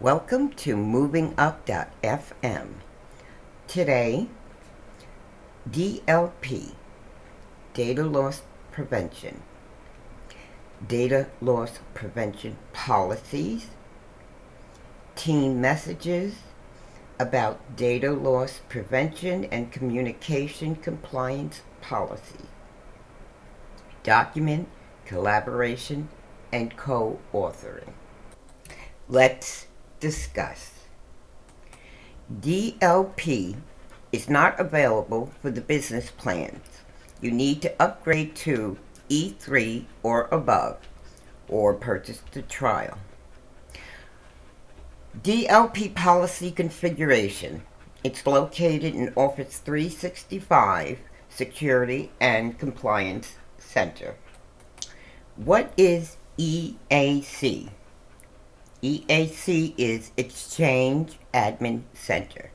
Welcome to MovingUp.fm. Today, DLP, Data Loss Prevention, Data Loss Prevention Policies, Team Messages about Data Loss Prevention and Communication Compliance Policy, Document, Collaboration, and Co-Authoring. Let's discuss. DLP is not available for the business plans. You need to upgrade to E3 or above or purchase the trial. DLP policy configuration. It's located in Office 365 Security and Compliance Center. What is EAC? EAC is Exchange Admin Center.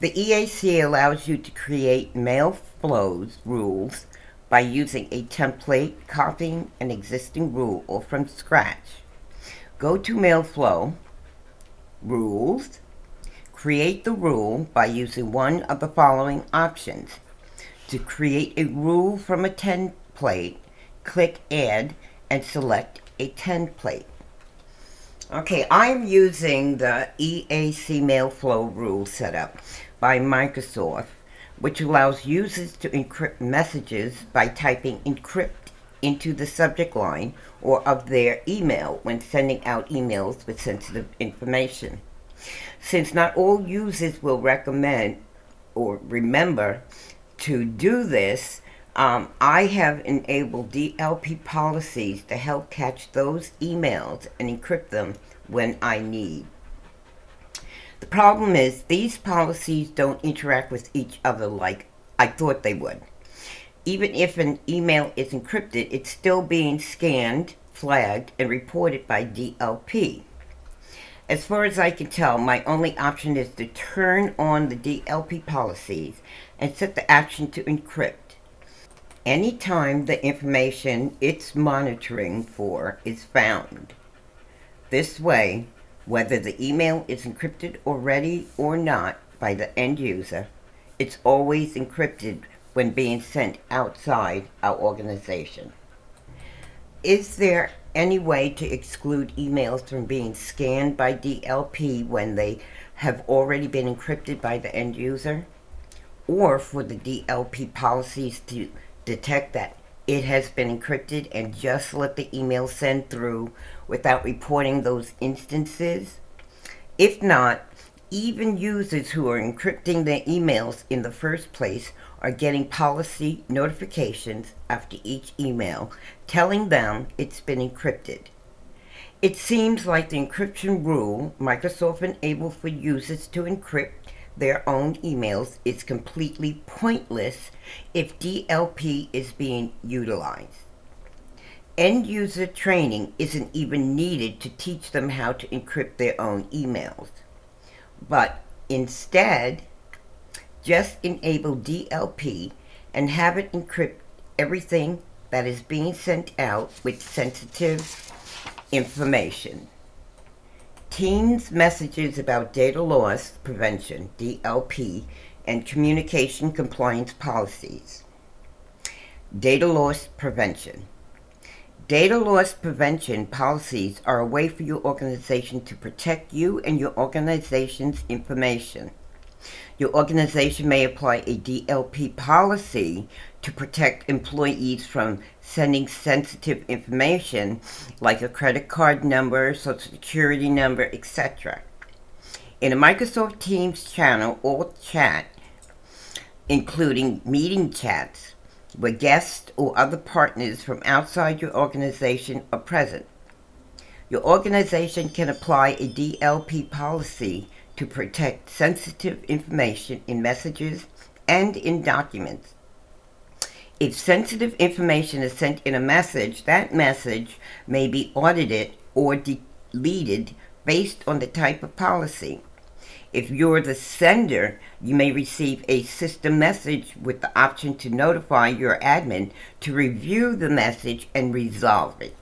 The EAC allows you to create mail flows rules by using a template, copying an existing rule, or from scratch. Go to Mailflow, Rules, create the rule by using one of the following options. To create a rule from a template, click Add and select a template. Okay, I'm using the EAC Mailflow rule setup by Microsoft, which allows users to encrypt messages by typing encrypt into the subject line or of their email when sending out emails with sensitive information. Since not all users will recommend or remember to do this, um, I have enabled DLP policies to help catch those emails and encrypt them when I need. The problem is these policies don't interact with each other like I thought they would. Even if an email is encrypted, it's still being scanned, flagged, and reported by DLP. As far as I can tell, my only option is to turn on the DLP policies and set the action to encrypt anytime the information it's monitoring for is found. This way, whether the email is encrypted already or not by the end user, it's always encrypted when being sent outside our organization. Is there any way to exclude emails from being scanned by DLP when they have already been encrypted by the end user? Or for the DLP policies to detect that it has been encrypted and just let the email send through without reporting those instances? If not, even users who are encrypting their emails in the first place are getting policy notifications after each email telling them it's been encrypted. It seems like the encryption rule Microsoft enabled for users to encrypt their own emails is completely pointless if DLP is being utilized. End user training isn't even needed to teach them how to encrypt their own emails, but instead, just enable DLP and have it encrypt everything that is being sent out with sensitive information. Teams messages about data loss prevention, DLP, and communication compliance policies. Data loss prevention. Data loss prevention policies are a way for your organization to protect you and your organization's information. Your organization may apply a DLP policy to protect employees from sending sensitive information like a credit card number, social security number, etc. In a Microsoft Teams channel or chat, including meeting chats, where guests or other partners from outside your organization are present. Your organization can apply a DLP policy to protect sensitive information in messages and in documents. If sensitive information is sent in a message, that message may be audited or deleted based on the type of policy. If you're the sender, you may receive a system message with the option to notify your admin to review the message and resolve it.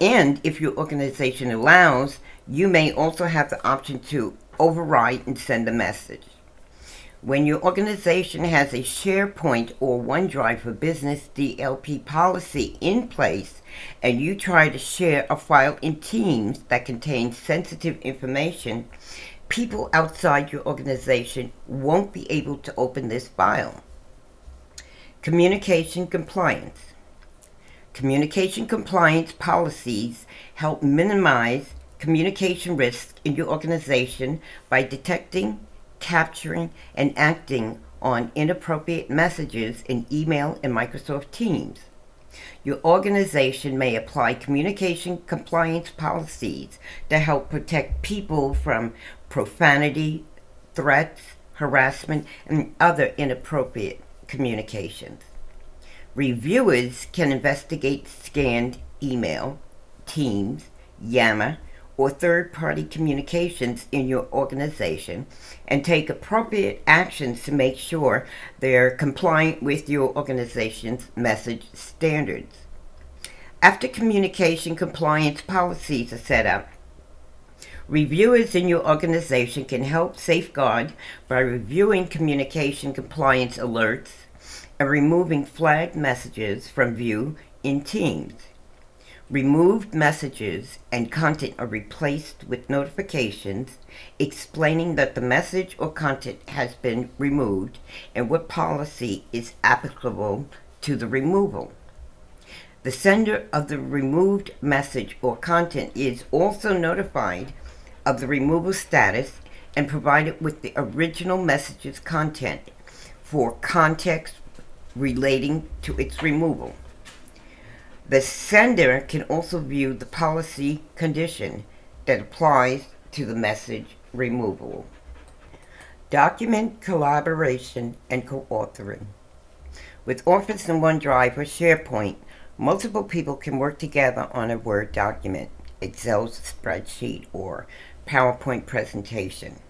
And if your organization allows, You may also have the option to override and send a message. When your organization has a SharePoint or OneDrive for Business DLP policy in place and you try to share a file in Teams that contains sensitive information, people outside your organization won't be able to open this file. Communication compliance. Communication compliance policies help minimize communication risks in your organization by detecting, capturing, and acting on inappropriate messages in email and Microsoft Teams. Your organization may apply communication compliance policies to help protect people from profanity, threats, harassment, and other inappropriate communications. Reviewers can investigate scanned email, Teams, Yammer, or third party communications in your organization and take appropriate actions to make sure they're compliant with your organization's message standards. After communication compliance policies are set up, reviewers in your organization can help safeguard by reviewing communication compliance alerts and removing flagged messages from view in Teams. Removed messages and content are replaced with notifications explaining that the message or content has been removed and what policy is applicable to the removal. The sender of the removed message or content is also notified of the removal status and provided with the original message's content for context relating to its removal. The sender can also view the policy condition that applies to the message removal. Document collaboration and co authoring. With Office and OneDrive or SharePoint, multiple people can work together on a Word document, Excel spreadsheet, or PowerPoint presentation.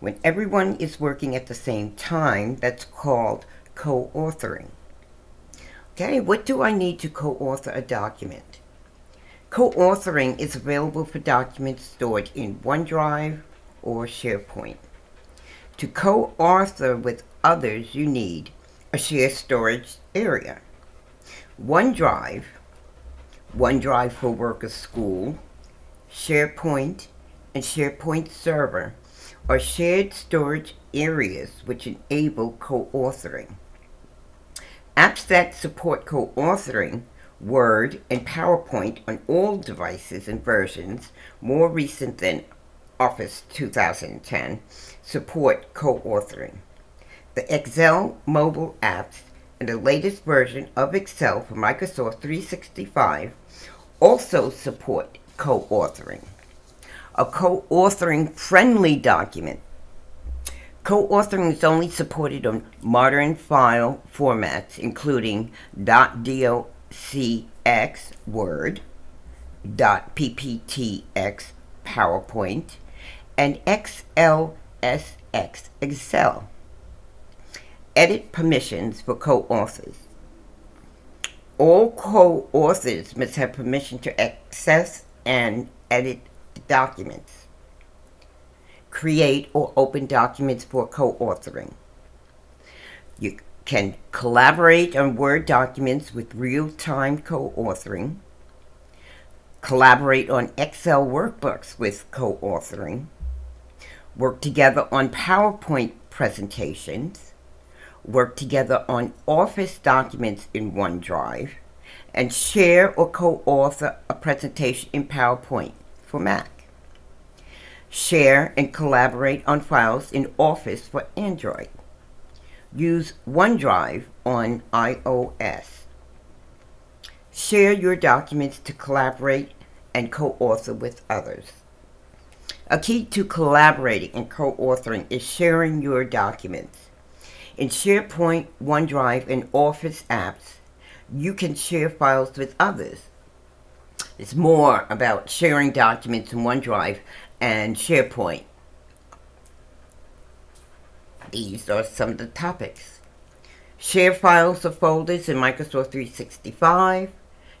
When everyone is working at the same time, that's called co authoring. Okay, what do I need to co author a document? Co authoring is available for documents stored in OneDrive or SharePoint. To co author with others, you need a shared storage area. OneDrive, OneDrive for Work or School, SharePoint, and SharePoint Server are shared storage areas which enable co authoring. Apps that support co authoring Word and PowerPoint on all devices and versions more recent than Office 2010 support co authoring. The Excel mobile apps and the latest version of Excel for Microsoft 365 also support co authoring. A co authoring friendly document Co-authoring is only supported on modern file formats, including .docx Word, .pptx PowerPoint, and XLSX Excel. Edit permissions for co-authors. All co-authors must have permission to access and edit documents. Create or open documents for co authoring. You can collaborate on Word documents with real time co authoring, collaborate on Excel workbooks with co authoring, work together on PowerPoint presentations, work together on Office documents in OneDrive, and share or co author a presentation in PowerPoint for Mac share, and collaborate on files in Office for Android. Use OneDrive on iOS. Share your documents to collaborate and co author with others. A key to collaborating and co authoring is sharing your documents. In SharePoint, OneDrive, and Office apps, you can share files with others. It's more about sharing documents in OneDrive and SharePoint. These are some of the topics. Share files or folders in Microsoft 365.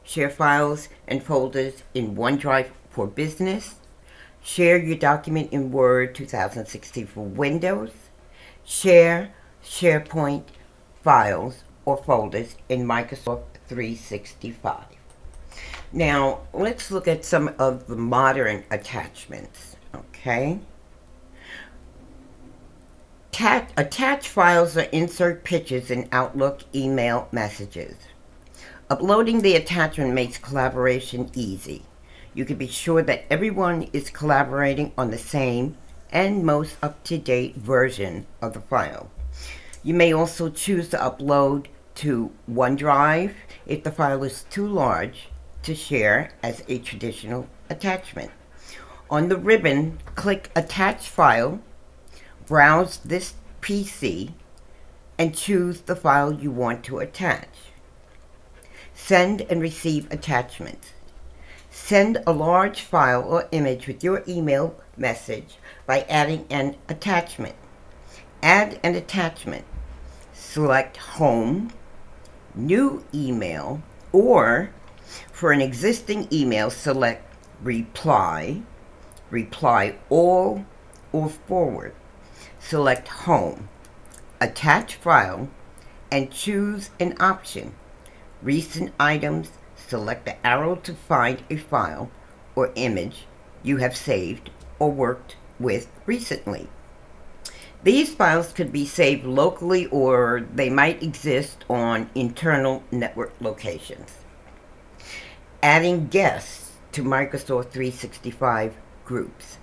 Share files and folders in OneDrive for Business. Share your document in Word 2016 for Windows. Share SharePoint files or folders in Microsoft 365. Now, let's look at some of the modern attachments, okay? Attach, attach files or insert pictures in Outlook email messages. Uploading the attachment makes collaboration easy. You can be sure that everyone is collaborating on the same and most up-to-date version of the file. You may also choose to upload to OneDrive if the file is too large to share as a traditional attachment. On the ribbon, click Attach File browse this PC and choose the file you want to attach. Send and receive attachments. Send a large file or image with your email message by adding an attachment. Add an attachment. Select Home, New Email, or for an existing email, select Reply, Reply All, or Forward select Home, attach file, and choose an option. Recent items, select the arrow to find a file or image you have saved or worked with recently. These files could be saved locally or they might exist on internal network locations. Adding guests to Microsoft 365 groups.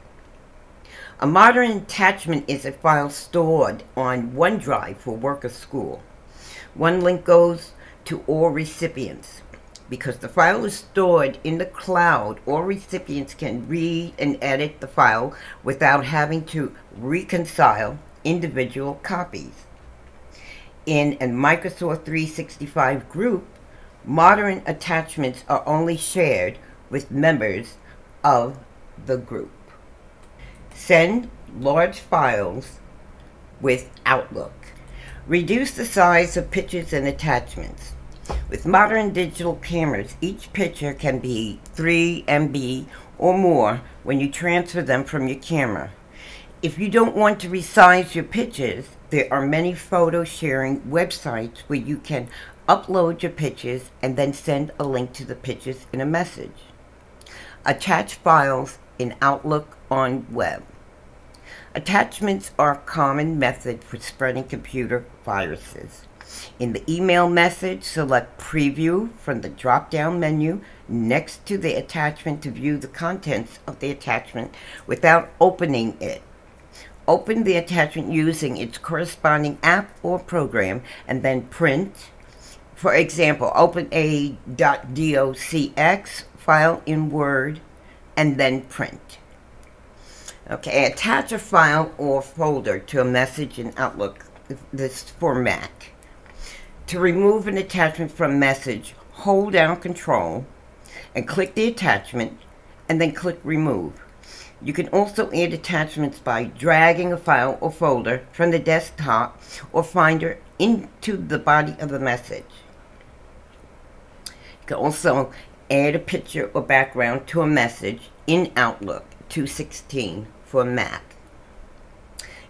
A modern attachment is a file stored on OneDrive for work or school. One link goes to all recipients. Because the file is stored in the cloud, all recipients can read and edit the file without having to reconcile individual copies. In a Microsoft 365 group, modern attachments are only shared with members of the group. Send large files with Outlook. Reduce the size of pictures and attachments. With modern digital cameras, each picture can be 3 MB or more when you transfer them from your camera. If you don't want to resize your pictures, there are many photo sharing websites where you can upload your pictures and then send a link to the pictures in a message. Attach files in Outlook on web. Attachments are a common method for spreading computer viruses. In the email message, select Preview from the drop down menu next to the attachment to view the contents of the attachment without opening it. Open the attachment using its corresponding app or program and then print. For example, open a .docx file in Word and then print. Okay, attach a file or folder to a message in Outlook. This for Mac. To remove an attachment from message, hold down Control and click the attachment and then click Remove. You can also add attachments by dragging a file or folder from the desktop or Finder into the body of the message. You can also add a picture or background to a message in Outlook 216 for Mac.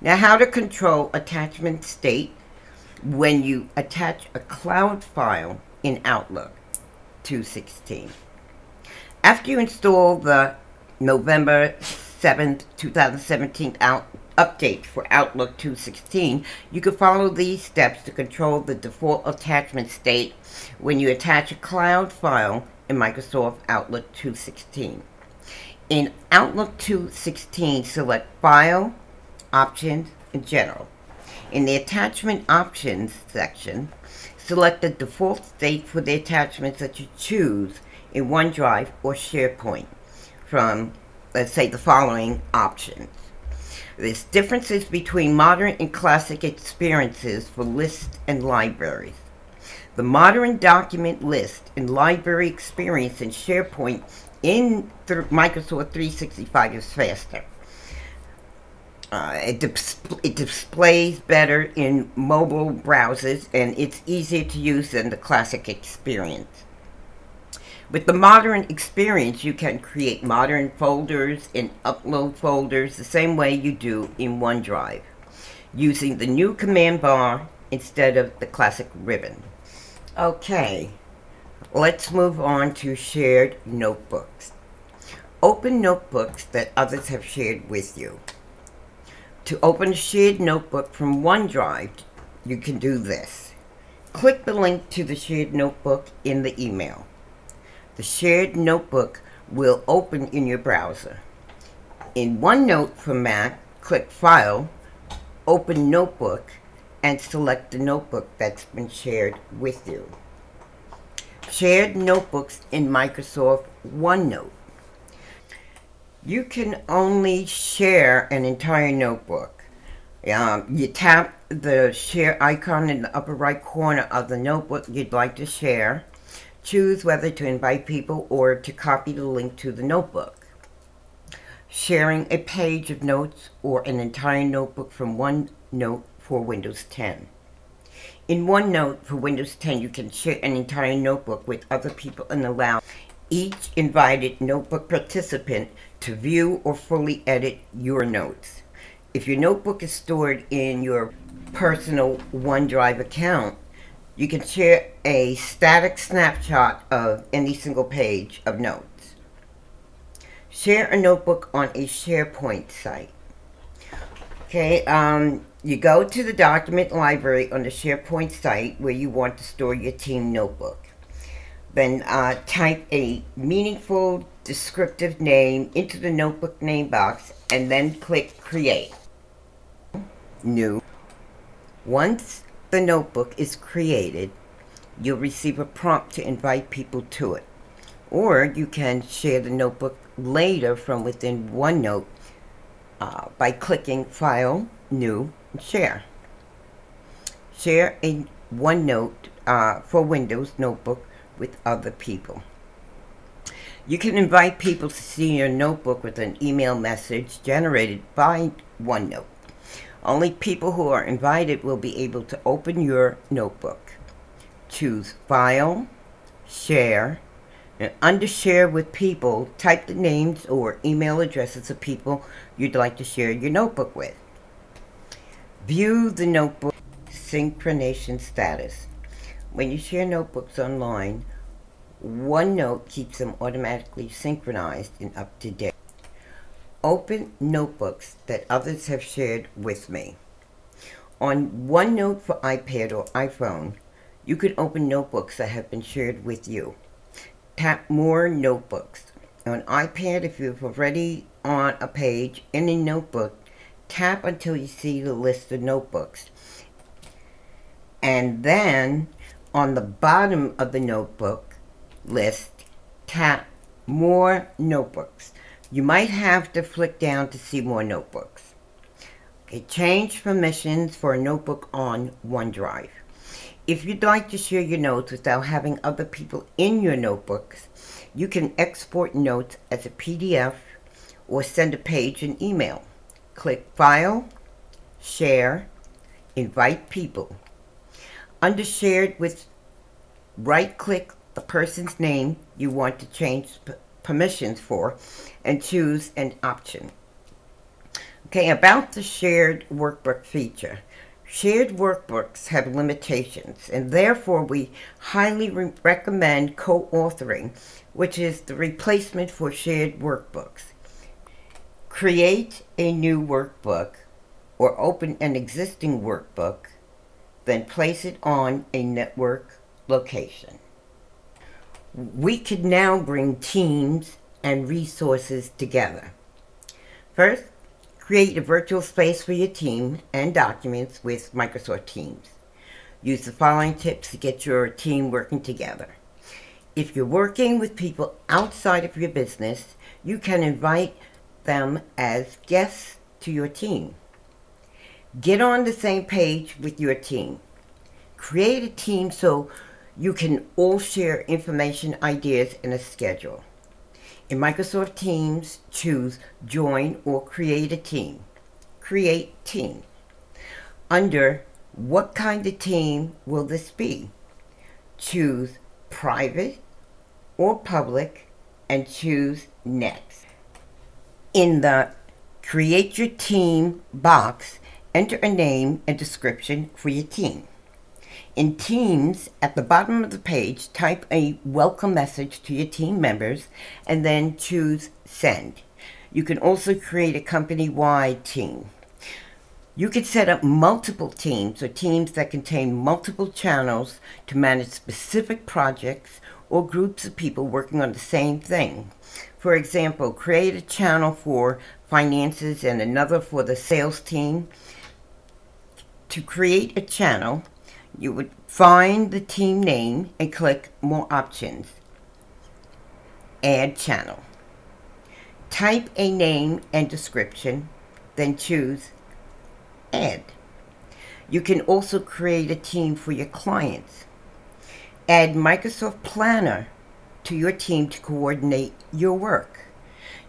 Now, how to control attachment state when you attach a cloud file in Outlook 216. After you install the November 7th, 2017 out, update for Outlook 216, you can follow these steps to control the default attachment state when you attach a cloud file in Microsoft Outlook 216. In Outlook 2.16, select File, Options, and General. In the Attachment Options section, select the default state for the attachments that you choose in OneDrive or SharePoint from, let's say, the following options. There's differences between modern and classic experiences for lists and libraries. The modern document list and library experience in SharePoint in th- Microsoft 365 is faster. Uh, it, dis- it displays better in mobile browsers and it's easier to use than the classic experience. With the modern experience, you can create modern folders and upload folders the same way you do in OneDrive, using the new command bar instead of the classic ribbon. Okay, let's move on to shared notebooks. Open notebooks that others have shared with you. To open a shared notebook from OneDrive, you can do this. Click the link to the shared notebook in the email. The shared notebook will open in your browser. In OneNote for Mac, click File, Open Notebook, and select the notebook that's been shared with you. Shared notebooks in Microsoft OneNote. You can only share an entire notebook. Um, you tap the share icon in the upper right corner of the notebook you'd like to share. Choose whether to invite people or to copy the link to the notebook. Sharing a page of notes or an entire notebook from OneNote for Windows 10. In OneNote for Windows 10, you can share an entire notebook with other people and allow each invited notebook participant to view or fully edit your notes. If your notebook is stored in your personal OneDrive account, you can share a static snapshot of any single page of notes. Share a notebook on a SharePoint site. Okay, um, you go to the document library on the SharePoint site where you want to store your team notebook. Then uh, type a meaningful descriptive name into the notebook name box and then click Create. New. Once the notebook is created, you'll receive a prompt to invite people to it. Or you can share the notebook later from within OneNote uh, by clicking File, New, Share. Share a OneNote uh, for Windows notebook with other people. You can invite people to see your notebook with an email message generated by OneNote. Only people who are invited will be able to open your notebook. Choose File, Share, under Share with People, type the names or email addresses of people you'd like to share your notebook with. View the notebook synchronization status. When you share notebooks online, OneNote keeps them automatically synchronized and up to date. Open notebooks that others have shared with me. On OneNote for iPad or iPhone, you can open notebooks that have been shared with you. Tap More Notebooks. On iPad, if you've already on a page in a notebook, tap until you see the list of notebooks. And then on the bottom of the notebook list, tap More Notebooks. You might have to flick down to see more notebooks. Okay, change permissions for a notebook on OneDrive. If you'd like to share your notes without having other people in your notebooks, you can export notes as a PDF or send a page in email. Click File, Share, Invite People. Under Shared with right click the person's name you want to change permissions for and choose an option. Okay, about the shared workbook feature. Shared workbooks have limitations, and therefore we highly re- recommend co authoring, which is the replacement for shared workbooks. Create a new workbook or open an existing workbook, then place it on a network location we could now bring teams and resources together. First, create a virtual space for your team and documents with Microsoft Teams. Use the following tips to get your team working together. If you're working with people outside of your business, you can invite them as guests to your team. Get on the same page with your team. Create a team so you can all share information, ideas, and a schedule. In Microsoft Teams, choose Join or Create a Team. Create Team. Under What kind of team will this be? Choose Private or public and choose Next. In the Create Your Team box, enter a name and description for your team. In Teams, at the bottom of the page, type a welcome message to your team members and then choose Send. You can also create a company wide team. You could set up multiple teams or teams that contain multiple channels to manage specific projects or groups of people working on the same thing. For example, create a channel for finances and another for the sales team. To create a channel, you would find the team name and click More Options. Add Channel. Type a name and description, then choose Add. You can also create a team for your clients. Add Microsoft Planner to your team to coordinate your work.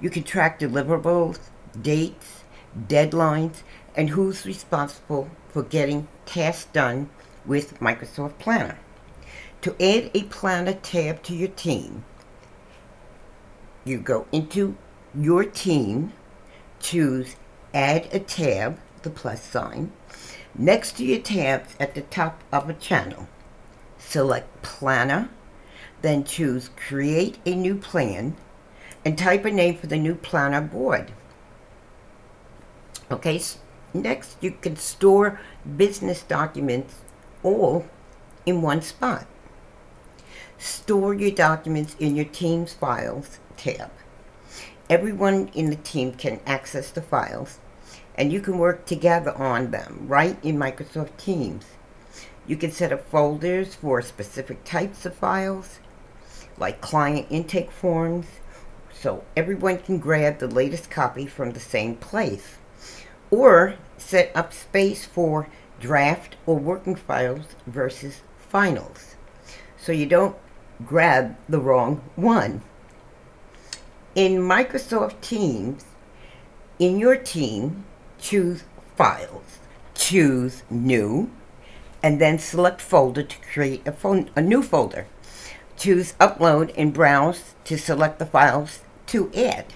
You can track deliverables, dates, deadlines, and who's responsible for getting tasks done with Microsoft Planner. To add a Planner tab to your team, you go into your team, choose Add a tab, the plus sign. Next to your tabs at the top of a channel, select Planner, then choose Create a New Plan, and type a name for the new planner board. Okay, next you can store business documents all in one spot. Store your documents in your team's files tab. Everyone in the team can access the files and you can work together on them right in Microsoft Teams. You can set up folders for specific types of files, like client intake forms, so everyone can grab the latest copy from the same place. Or set up space for draft or working files versus finals, so you don't grab the wrong one. In Microsoft Teams, in your team, choose Files, choose New, and then select Folder to create a, phone, a new folder. Choose Upload and Browse to select the files to add.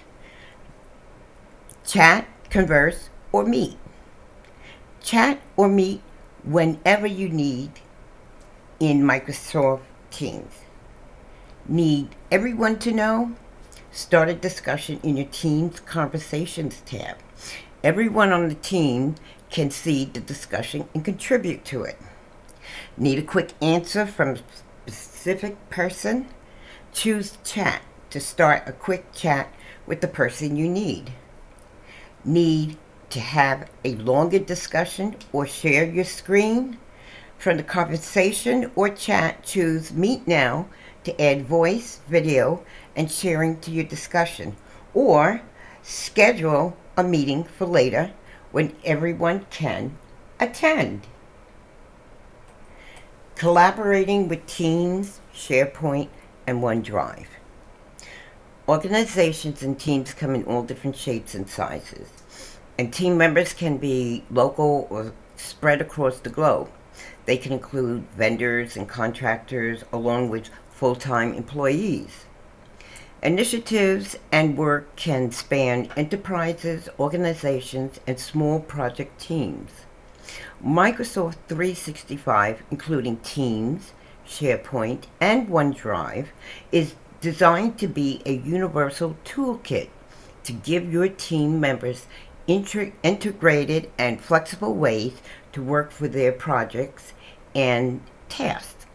Chat, converse, or meet. Chat or meet whenever you need in Microsoft Teams. Need everyone to know? Start a discussion in your Teams Conversations tab. Everyone on the team can see the discussion and contribute to it. Need a quick answer from a specific person? Choose chat to start a quick chat with the person you need. Need to have a longer discussion or share your screen? From the conversation or chat, choose Meet Now to add voice, video, and sharing to your discussion. Or schedule a meeting for later when everyone can attend. Collaborating with Teams, SharePoint, and OneDrive. Organizations and teams come in all different shapes and sizes, and team members can be local or spread across the globe. They can include vendors and contractors, along with full time employees. Initiatives and work can span enterprises, organizations, and small project teams. Microsoft 365, including Teams, SharePoint, and OneDrive, is designed to be a universal toolkit to give your team members inter- integrated and flexible ways to work for their projects and tasks.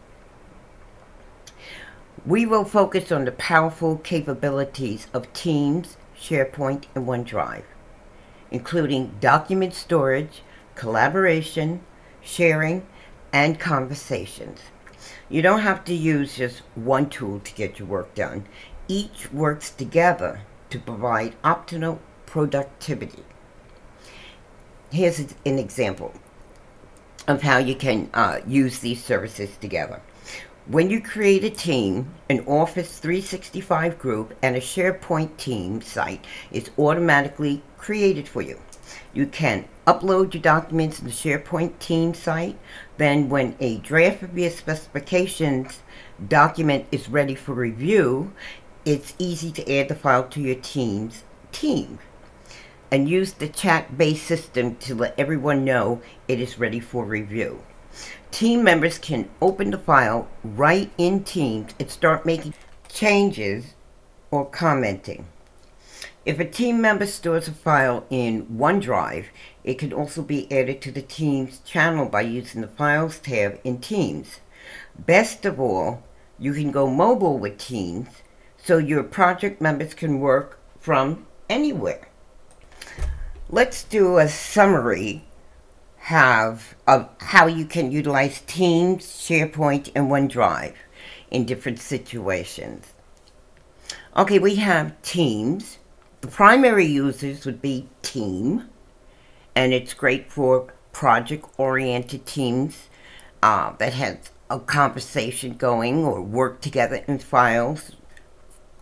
We will focus on the powerful capabilities of Teams, SharePoint, and OneDrive, including document storage, collaboration, sharing, and conversations. You don't have to use just one tool to get your work done. Each works together to provide optimal productivity. Here's an example of how you can uh, use these services together. When you create a team, an Office 365 group and a SharePoint team site is automatically created for you. You can upload your documents in the SharePoint team site. Then, when a draft of your specifications document is ready for review, it's easy to add the file to your team's team and use the chat based system to let everyone know it is ready for review. Team members can open the file right in Teams and start making changes or commenting. If a team member stores a file in OneDrive, it can also be added to the Teams channel by using the Files tab in Teams. Best of all, you can go mobile with Teams so your project members can work from anywhere. Let's do a summary have of how you can utilize Teams, SharePoint, and OneDrive in different situations. Okay, we have Teams. The primary users would be Team, and it's great for project-oriented teams uh, that has a conversation going or work together in files,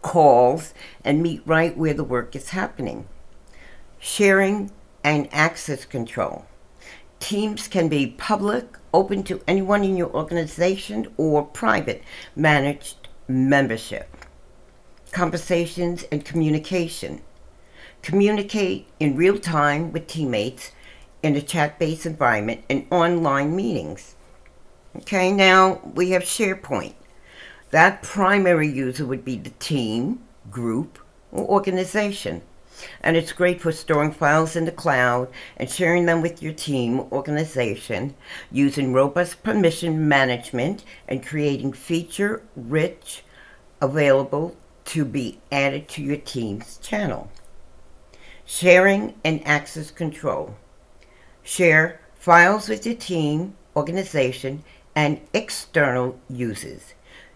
calls, and meet right where the work is happening. Sharing and access control. Teams can be public, open to anyone in your organization, or private, managed membership. Conversations and communication. Communicate in real time with teammates in a chat based environment and online meetings. Okay, now we have SharePoint. That primary user would be the team, group, or organization. And it's great for storing files in the cloud and sharing them with your team organization using robust permission management and creating feature rich available to be added to your team's channel. Sharing and access control. Share files with your team, organization, and external users.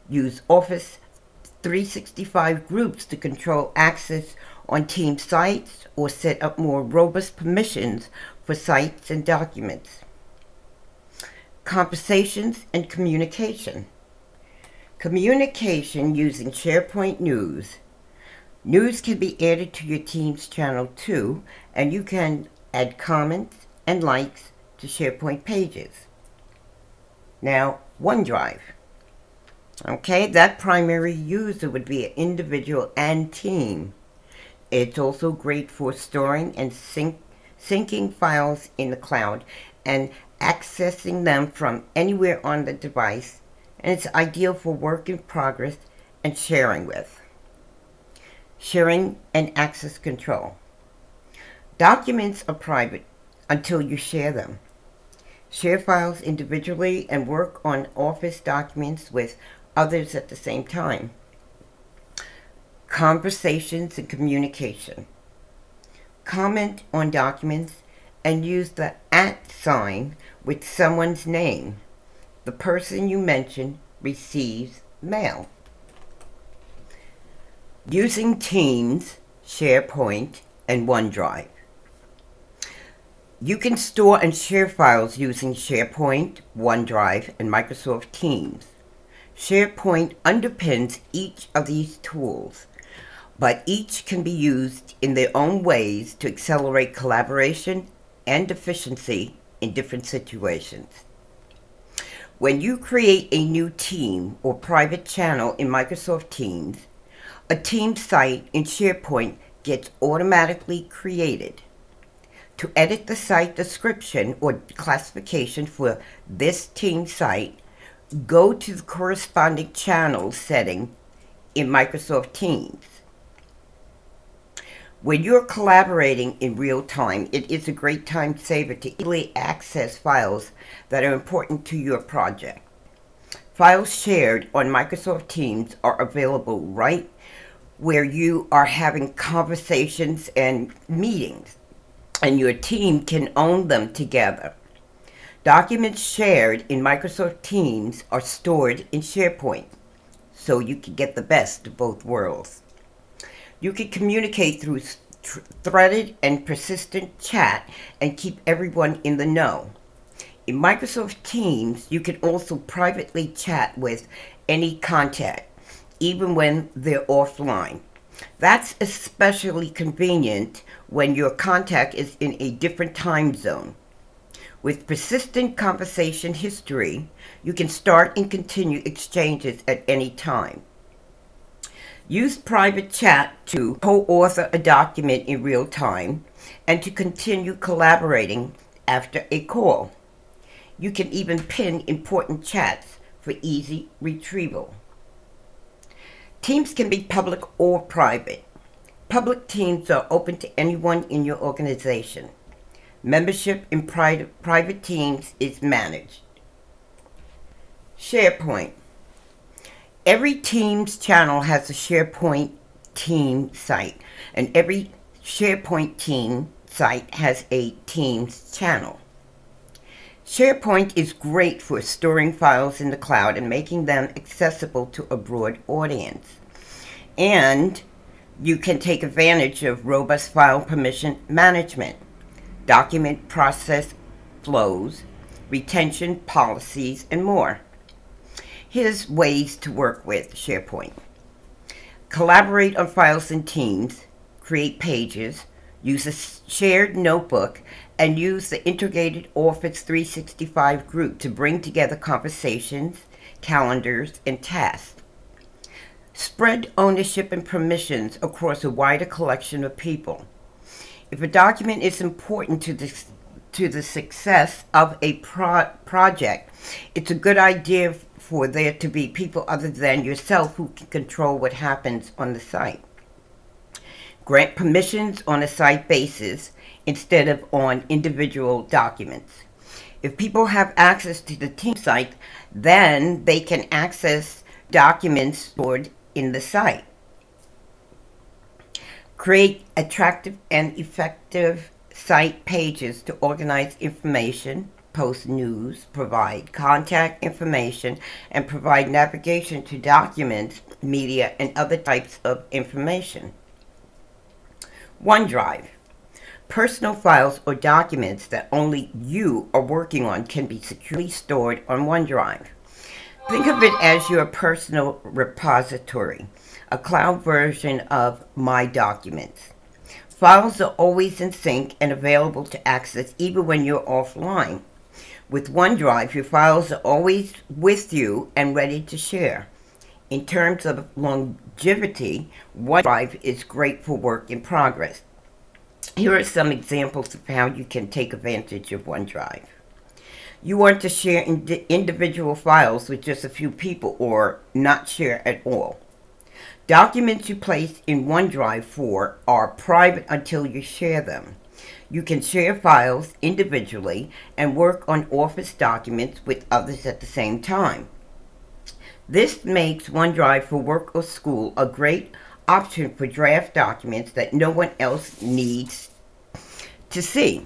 Use Office 365 groups to control access on team sites or set up more robust permissions for sites and documents. Conversations and communication. Communication using SharePoint News. News can be added to your team's channel too, and you can add comments and likes to SharePoint pages. Now, OneDrive. Okay, that primary user would be an individual and team. It's also great for storing and sync, syncing files in the cloud and accessing them from anywhere on the device, and it's ideal for work in progress and sharing with. Sharing and access control. Documents are private until you share them. Share files individually and work on Office documents with others at the same time. Conversations and communication. Comment on documents and use the at sign with someone's name. The person you mention receives mail. Using Teams, SharePoint, and OneDrive. You can store and share files using SharePoint, OneDrive, and Microsoft Teams. SharePoint underpins each of these tools, but each can be used in their own ways to accelerate collaboration and efficiency in different situations. When you create a new team or private channel in Microsoft Teams, a team site in SharePoint gets automatically created. To edit the site description or classification for this team site, go to the corresponding channel setting in Microsoft Teams. When you're collaborating in real time, it is a great time saver to easily access files that are important to your project. Files shared on Microsoft Teams are available right where you are having conversations and meetings, and your team can own them together. Documents shared in Microsoft Teams are stored in SharePoint, so you can get the best of both worlds. You can communicate through threaded and persistent chat and keep everyone in the know. In Microsoft Teams, you can also privately chat with any contact, even when they're offline. That's especially convenient when your contact is in a different time zone. With persistent conversation history, you can start and continue exchanges at any time. Use private chat to co author a document in real time and to continue collaborating after a call. You can even pin important chats for easy retrieval. Teams can be public or private. Public teams are open to anyone in your organization. Membership in pri- private teams is managed. SharePoint. Every Teams channel has a SharePoint team site, and every SharePoint team site has a Teams channel. SharePoint is great for storing files in the cloud and making them accessible to a broad audience. And you can take advantage of robust file permission management, document process flows, retention policies, and more. Here's ways to work with SharePoint. Collaborate on files and teams, create pages, use a shared notebook, and use the integrated Office 365 group to bring together conversations, calendars, and tasks. Spread ownership and permissions across a wider collection of people. If a document is important to the, to the success of a pro- project, it's a good idea for there to be people other than yourself who can control what happens on the site. Grant permissions on a site basis instead of on individual documents. If people have access to the team site, then they can access documents stored in the site. Create attractive and effective site pages to organize information, post news, provide contact information, and provide navigation to documents, media, and other types of information. OneDrive. Personal files or documents that only you are working on can be securely stored on OneDrive. Think of it as your personal repository, a cloud version of My Documents. Files are always in sync and available to access even when you're offline. With OneDrive, your files are always with you and ready to share. In terms of longevity, OneDrive is great for work in progress. Here are some examples of how you can take advantage of OneDrive. You want to share ind- individual files with just a few people or not share at all. Documents you place in OneDrive for are private until you share them. You can share files individually and work on Office documents with others at the same time. This makes OneDrive for work or school a great option for draft documents that no one else needs to see.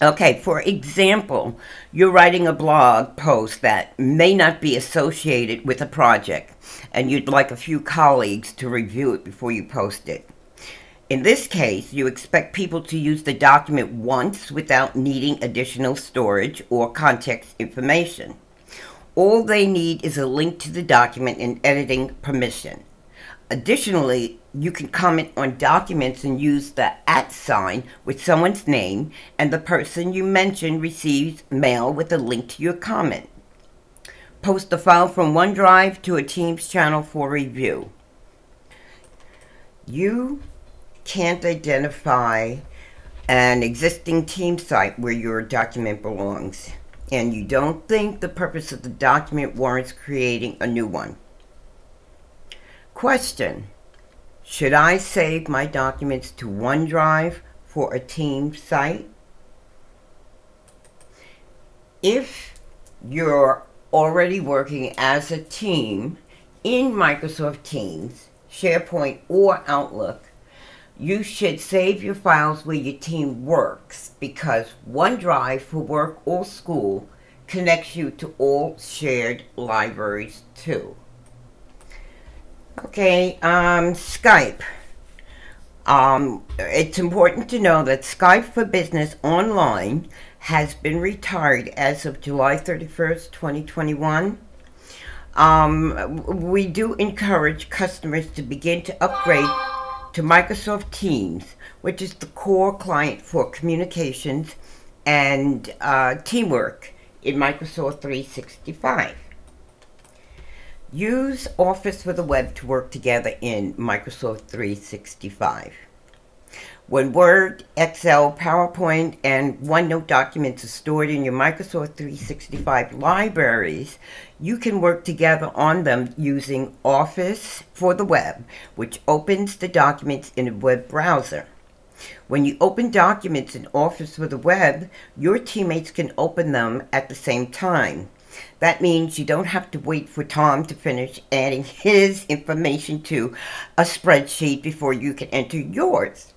Okay, for example, you're writing a blog post that may not be associated with a project, and you'd like a few colleagues to review it before you post it. In this case, you expect people to use the document once without needing additional storage or context information. All they need is a link to the document and editing permission. Additionally, you can comment on documents and use the at sign with someone's name, and the person you mention receives mail with a link to your comment. Post the file from OneDrive to a Teams channel for review. You can't identify an existing team site where your document belongs, and you don't think the purpose of the document warrants creating a new one. Question Should I save my documents to OneDrive for a team site? If you're already working as a team in Microsoft Teams, SharePoint, or Outlook, you should save your files where your team works because OneDrive for work or school connects you to all shared libraries too. Okay, um, Skype. Um, it's important to know that Skype for Business Online has been retired as of July 31st, 2021. Um, we do encourage customers to begin to upgrade to Microsoft Teams, which is the core client for communications and uh, teamwork in Microsoft 365. Use Office for the web to work together in Microsoft 365. When Word, Excel, PowerPoint, and OneNote documents are stored in your Microsoft 365 libraries, you can work together on them using Office for the web, which opens the documents in a web browser. When you open documents in Office for the web, your teammates can open them at the same time. That means you don't have to wait for Tom to finish adding his information to a spreadsheet before you can enter yours.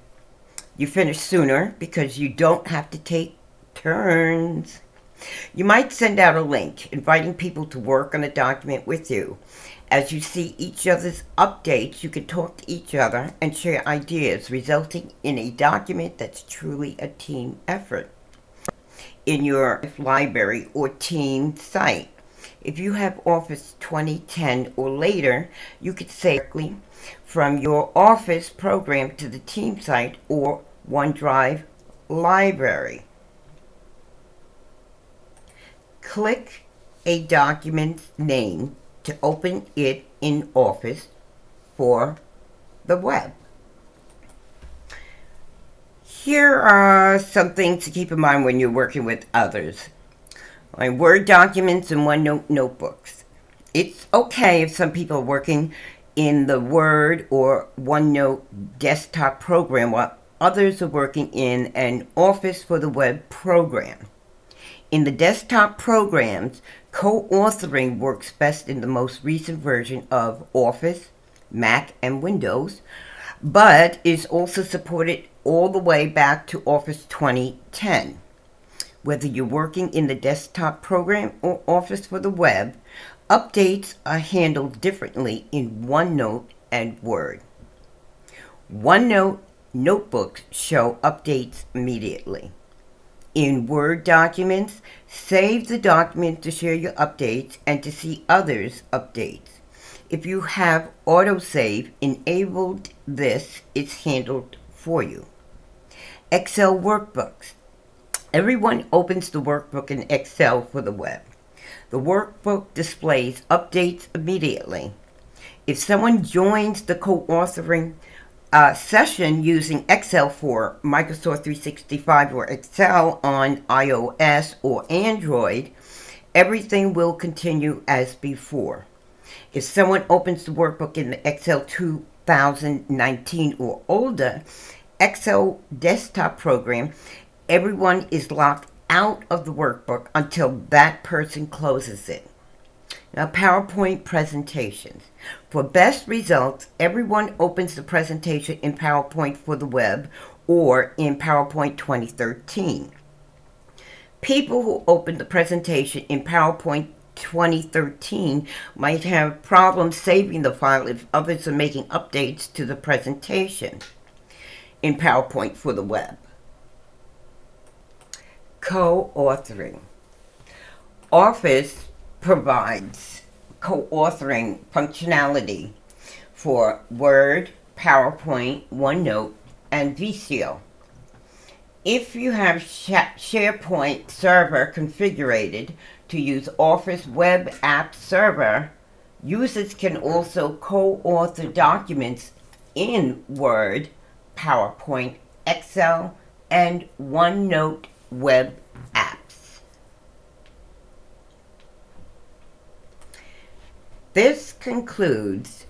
You finish sooner because you don't have to take turns. You might send out a link inviting people to work on a document with you. As you see each other's updates, you can talk to each other and share ideas, resulting in a document that's truly a team effort in your library or team site. If you have Office 2010 or later, you could say directly from your Office program to the team site or OneDrive library. Click a document's name to open it in Office for the web. Here are some things to keep in mind when you're working with others. Like Word documents and OneNote notebooks. It's okay if some people are working in the Word or OneNote desktop program while others are working in an Office for the Web program. In the desktop programs, co authoring works best in the most recent version of Office, Mac, and Windows, but is also supported all the way back to Office 2010. Whether you're working in the desktop program or Office for the web, updates are handled differently in OneNote and Word. OneNote notebooks show updates immediately. In Word documents, save the document to share your updates and to see others' updates. If you have autosave enabled this, it's handled for you. Excel workbooks. Everyone opens the workbook in Excel for the web. The workbook displays updates immediately. If someone joins the co authoring uh, session using Excel for Microsoft 365 or Excel on iOS or Android, everything will continue as before. If someone opens the workbook in the Excel 2019 or older, Excel desktop program, everyone is locked out of the workbook until that person closes it. Now, PowerPoint presentations. For best results, everyone opens the presentation in PowerPoint for the web or in PowerPoint 2013. People who open the presentation in PowerPoint 2013 might have problems saving the file if others are making updates to the presentation in PowerPoint for the web. Co authoring. Office provides co authoring functionality for Word, PowerPoint, OneNote, and Visio. If you have SharePoint server configured to use Office Web App Server, users can also co author documents in Word, PowerPoint, Excel, and OneNote web apps. This concludes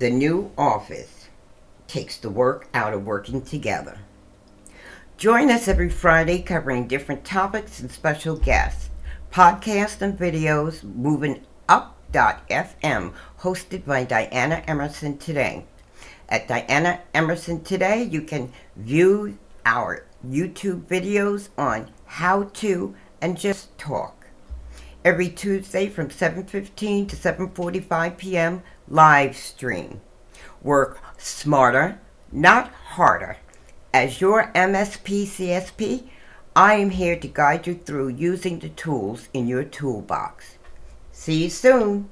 the new office takes the work out of working together. Join us every Friday covering different topics and special guests, podcasts and videos, moving up.fm, hosted by Diana Emerson today. At Diana Emerson Today, you can view our YouTube videos on how to and just talk. Every Tuesday from 7:15 to 7:45 p.m. live stream. Work smarter, not harder. As your MSP CSP, I am here to guide you through using the tools in your toolbox. See you soon.